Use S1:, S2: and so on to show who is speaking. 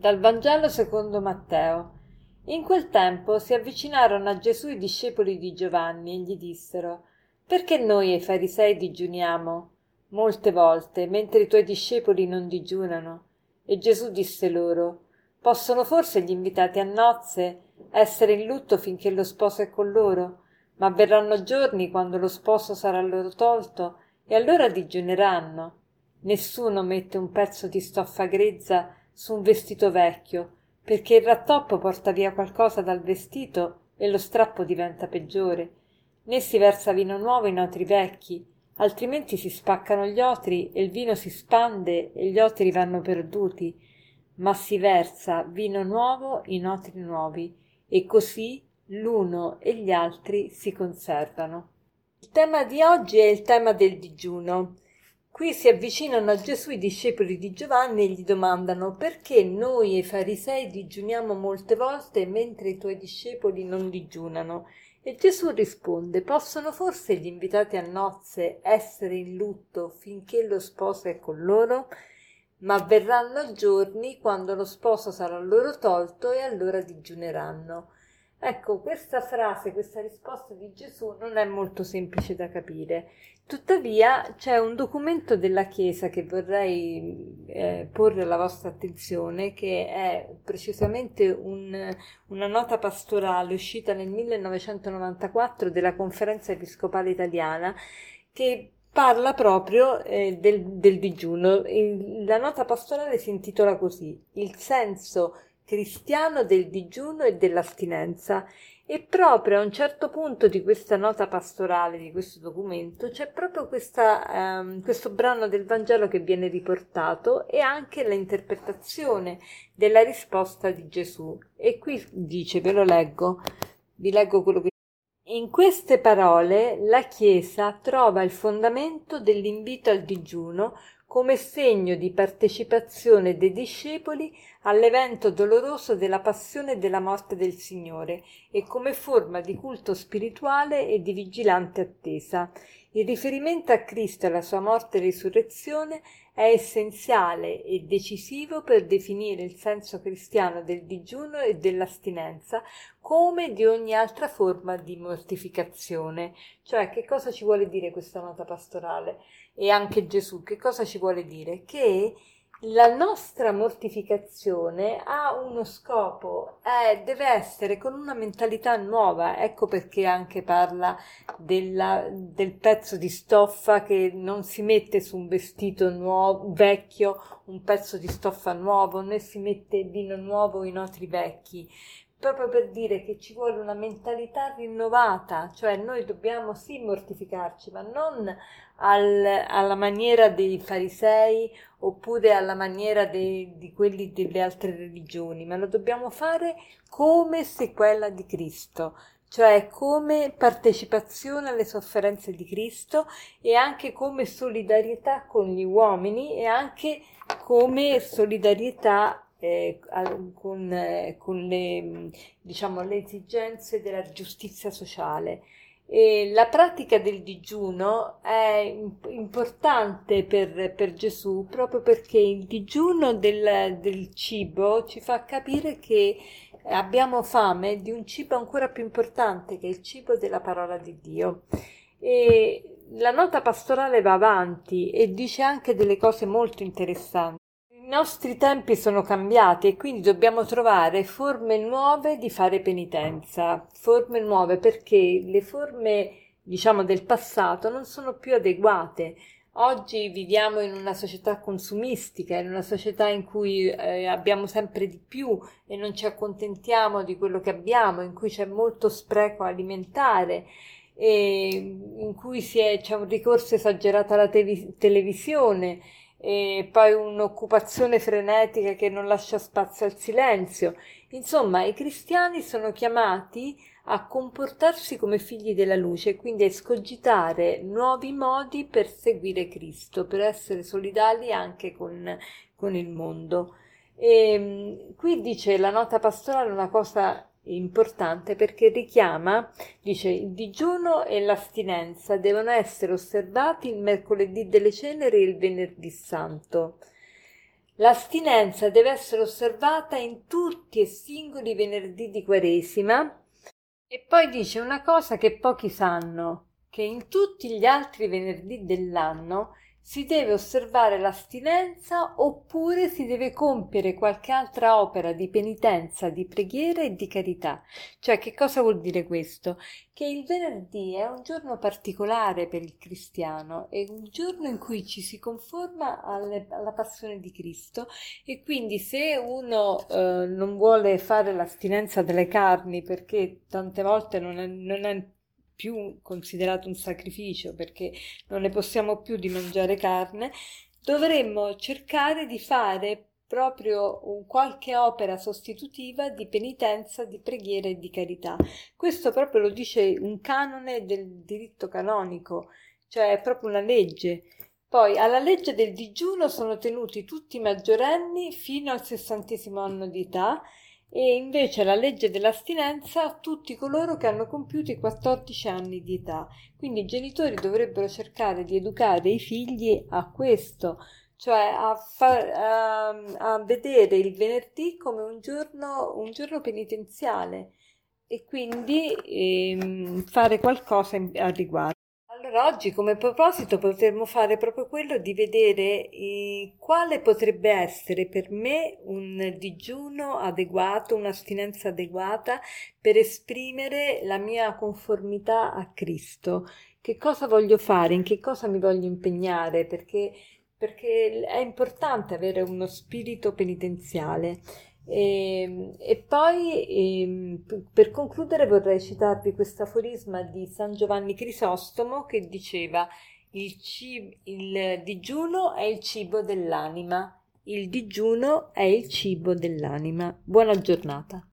S1: Dal Vangelo secondo Matteo. In quel tempo si avvicinarono a Gesù i discepoli di Giovanni e gli dissero Perché noi e i farisei digiuniamo molte volte, mentre i tuoi discepoli non digiunano? E Gesù disse loro Possono forse gli invitati a nozze essere in lutto finché lo sposo è con loro? Ma verranno giorni quando lo sposo sarà loro tolto, e allora digiuneranno. Nessuno mette un pezzo di stoffa grezza su un vestito vecchio, perché il rattoppo porta via qualcosa dal vestito e lo strappo diventa peggiore. Né si versa vino nuovo in otri vecchi, altrimenti si spaccano gli otri e il vino si spande e gli otri vanno perduti, ma si versa vino nuovo in otri nuovi, e così l'uno e gli altri si conservano. Il tema di oggi è il tema del digiuno. Qui si avvicinano a Gesù i discepoli di Giovanni e gli domandano perché noi e farisei digiuniamo molte volte mentre i tuoi discepoli non digiunano. E Gesù risponde possono forse gli invitati a nozze essere in lutto finché lo sposo è con loro? Ma verranno giorni quando lo sposo sarà loro tolto e allora digiuneranno. Ecco, questa frase, questa risposta di Gesù non è molto semplice da capire. Tuttavia c'è un documento della Chiesa che vorrei eh, porre alla vostra attenzione, che è precisamente un, una nota pastorale uscita nel 1994 della Conferenza Episcopale Italiana, che parla proprio eh, del, del digiuno. la nota pastorale si intitola così: Il senso cristiano del digiuno e dell'astinenza e proprio a un certo punto di questa nota pastorale, di questo documento, c'è proprio questa, ehm, questo brano del Vangelo che viene riportato e anche l'interpretazione della risposta di Gesù. E qui dice, ve lo leggo, vi leggo quello che in queste parole la Chiesa trova il fondamento dell'invito al digiuno come segno di partecipazione dei discepoli all'evento doloroso della passione e della morte del Signore e come forma di culto spirituale e di vigilante attesa. Il riferimento a Cristo e alla sua morte e risurrezione è essenziale e decisivo per definire il senso cristiano del digiuno e dell'astinenza come di ogni altra forma di mortificazione. Cioè, che cosa ci vuole dire questa nota pastorale? e anche Gesù, che cosa ci vuole dire? Che la nostra mortificazione ha uno scopo, è, deve essere con una mentalità nuova, ecco perché anche parla della, del pezzo di stoffa che non si mette su un vestito nuovo, vecchio, un pezzo di stoffa nuovo, né si mette vino nuovo in otri vecchi, proprio per dire che ci vuole una mentalità rinnovata, cioè noi dobbiamo sì mortificarci, ma non al, alla maniera dei farisei oppure alla maniera de, di quelli delle altre religioni, ma lo dobbiamo fare come sequela di Cristo, cioè come partecipazione alle sofferenze di Cristo e anche come solidarietà con gli uomini e anche come solidarietà eh, con, eh, con le, diciamo, le esigenze della giustizia sociale. E la pratica del digiuno è importante per, per Gesù proprio perché il digiuno del, del cibo ci fa capire che abbiamo fame di un cibo ancora più importante che è il cibo della parola di Dio. E la nota pastorale va avanti e dice anche delle cose molto interessanti nostri tempi sono cambiati e quindi dobbiamo trovare forme nuove di fare penitenza, forme nuove perché le forme, diciamo, del passato non sono più adeguate. Oggi viviamo in una società consumistica, in una società in cui eh, abbiamo sempre di più e non ci accontentiamo di quello che abbiamo, in cui c'è molto spreco alimentare in cui è, c'è un ricorso esagerato alla te- televisione e poi un'occupazione frenetica che non lascia spazio al silenzio. Insomma, i cristiani sono chiamati a comportarsi come figli della luce, quindi a escogitare nuovi modi per seguire Cristo, per essere solidali anche con, con il mondo. E, ehm, qui dice la nota pastorale una cosa importante perché richiama, dice, il digiuno e l'astinenza devono essere osservati il mercoledì delle ceneri e il venerdì santo. L'astinenza deve essere osservata in tutti e singoli venerdì di Quaresima e poi dice una cosa che pochi sanno, che in tutti gli altri venerdì dell'anno si deve osservare l'astinenza oppure si deve compiere qualche altra opera di penitenza, di preghiera e di carità. Cioè, che cosa vuol dire questo? Che il venerdì è un giorno particolare per il cristiano, è un giorno in cui ci si conforma alle, alla passione di Cristo e quindi se uno eh, non vuole fare l'astinenza delle carni perché tante volte non è, non è più considerato un sacrificio perché non ne possiamo più di mangiare carne, dovremmo cercare di fare proprio un qualche opera sostitutiva di penitenza, di preghiera e di carità. Questo proprio lo dice un canone del diritto canonico, cioè è proprio una legge. Poi alla legge del digiuno sono tenuti tutti i maggiorenni fino al sessantesimo anno di età e invece la legge dell'astinenza a tutti coloro che hanno compiuto i 14 anni di età. Quindi i genitori dovrebbero cercare di educare i figli a questo, cioè a, far, a, a vedere il venerdì come un giorno, un giorno penitenziale e quindi ehm, fare qualcosa al riguardo. Allora oggi come proposito potremmo fare proprio quello di vedere eh, quale potrebbe essere per me un digiuno adeguato, un'astinenza adeguata per esprimere la mia conformità a Cristo. Che cosa voglio fare, in che cosa mi voglio impegnare, perché, perché è importante avere uno spirito penitenziale. E, ehm, e poi e, ehm, per concludere vorrei citarvi questo aforisma di San Giovanni Crisostomo che diceva il, cib- il digiuno è il cibo dell'anima, il digiuno è il cibo dell'anima. Buona giornata.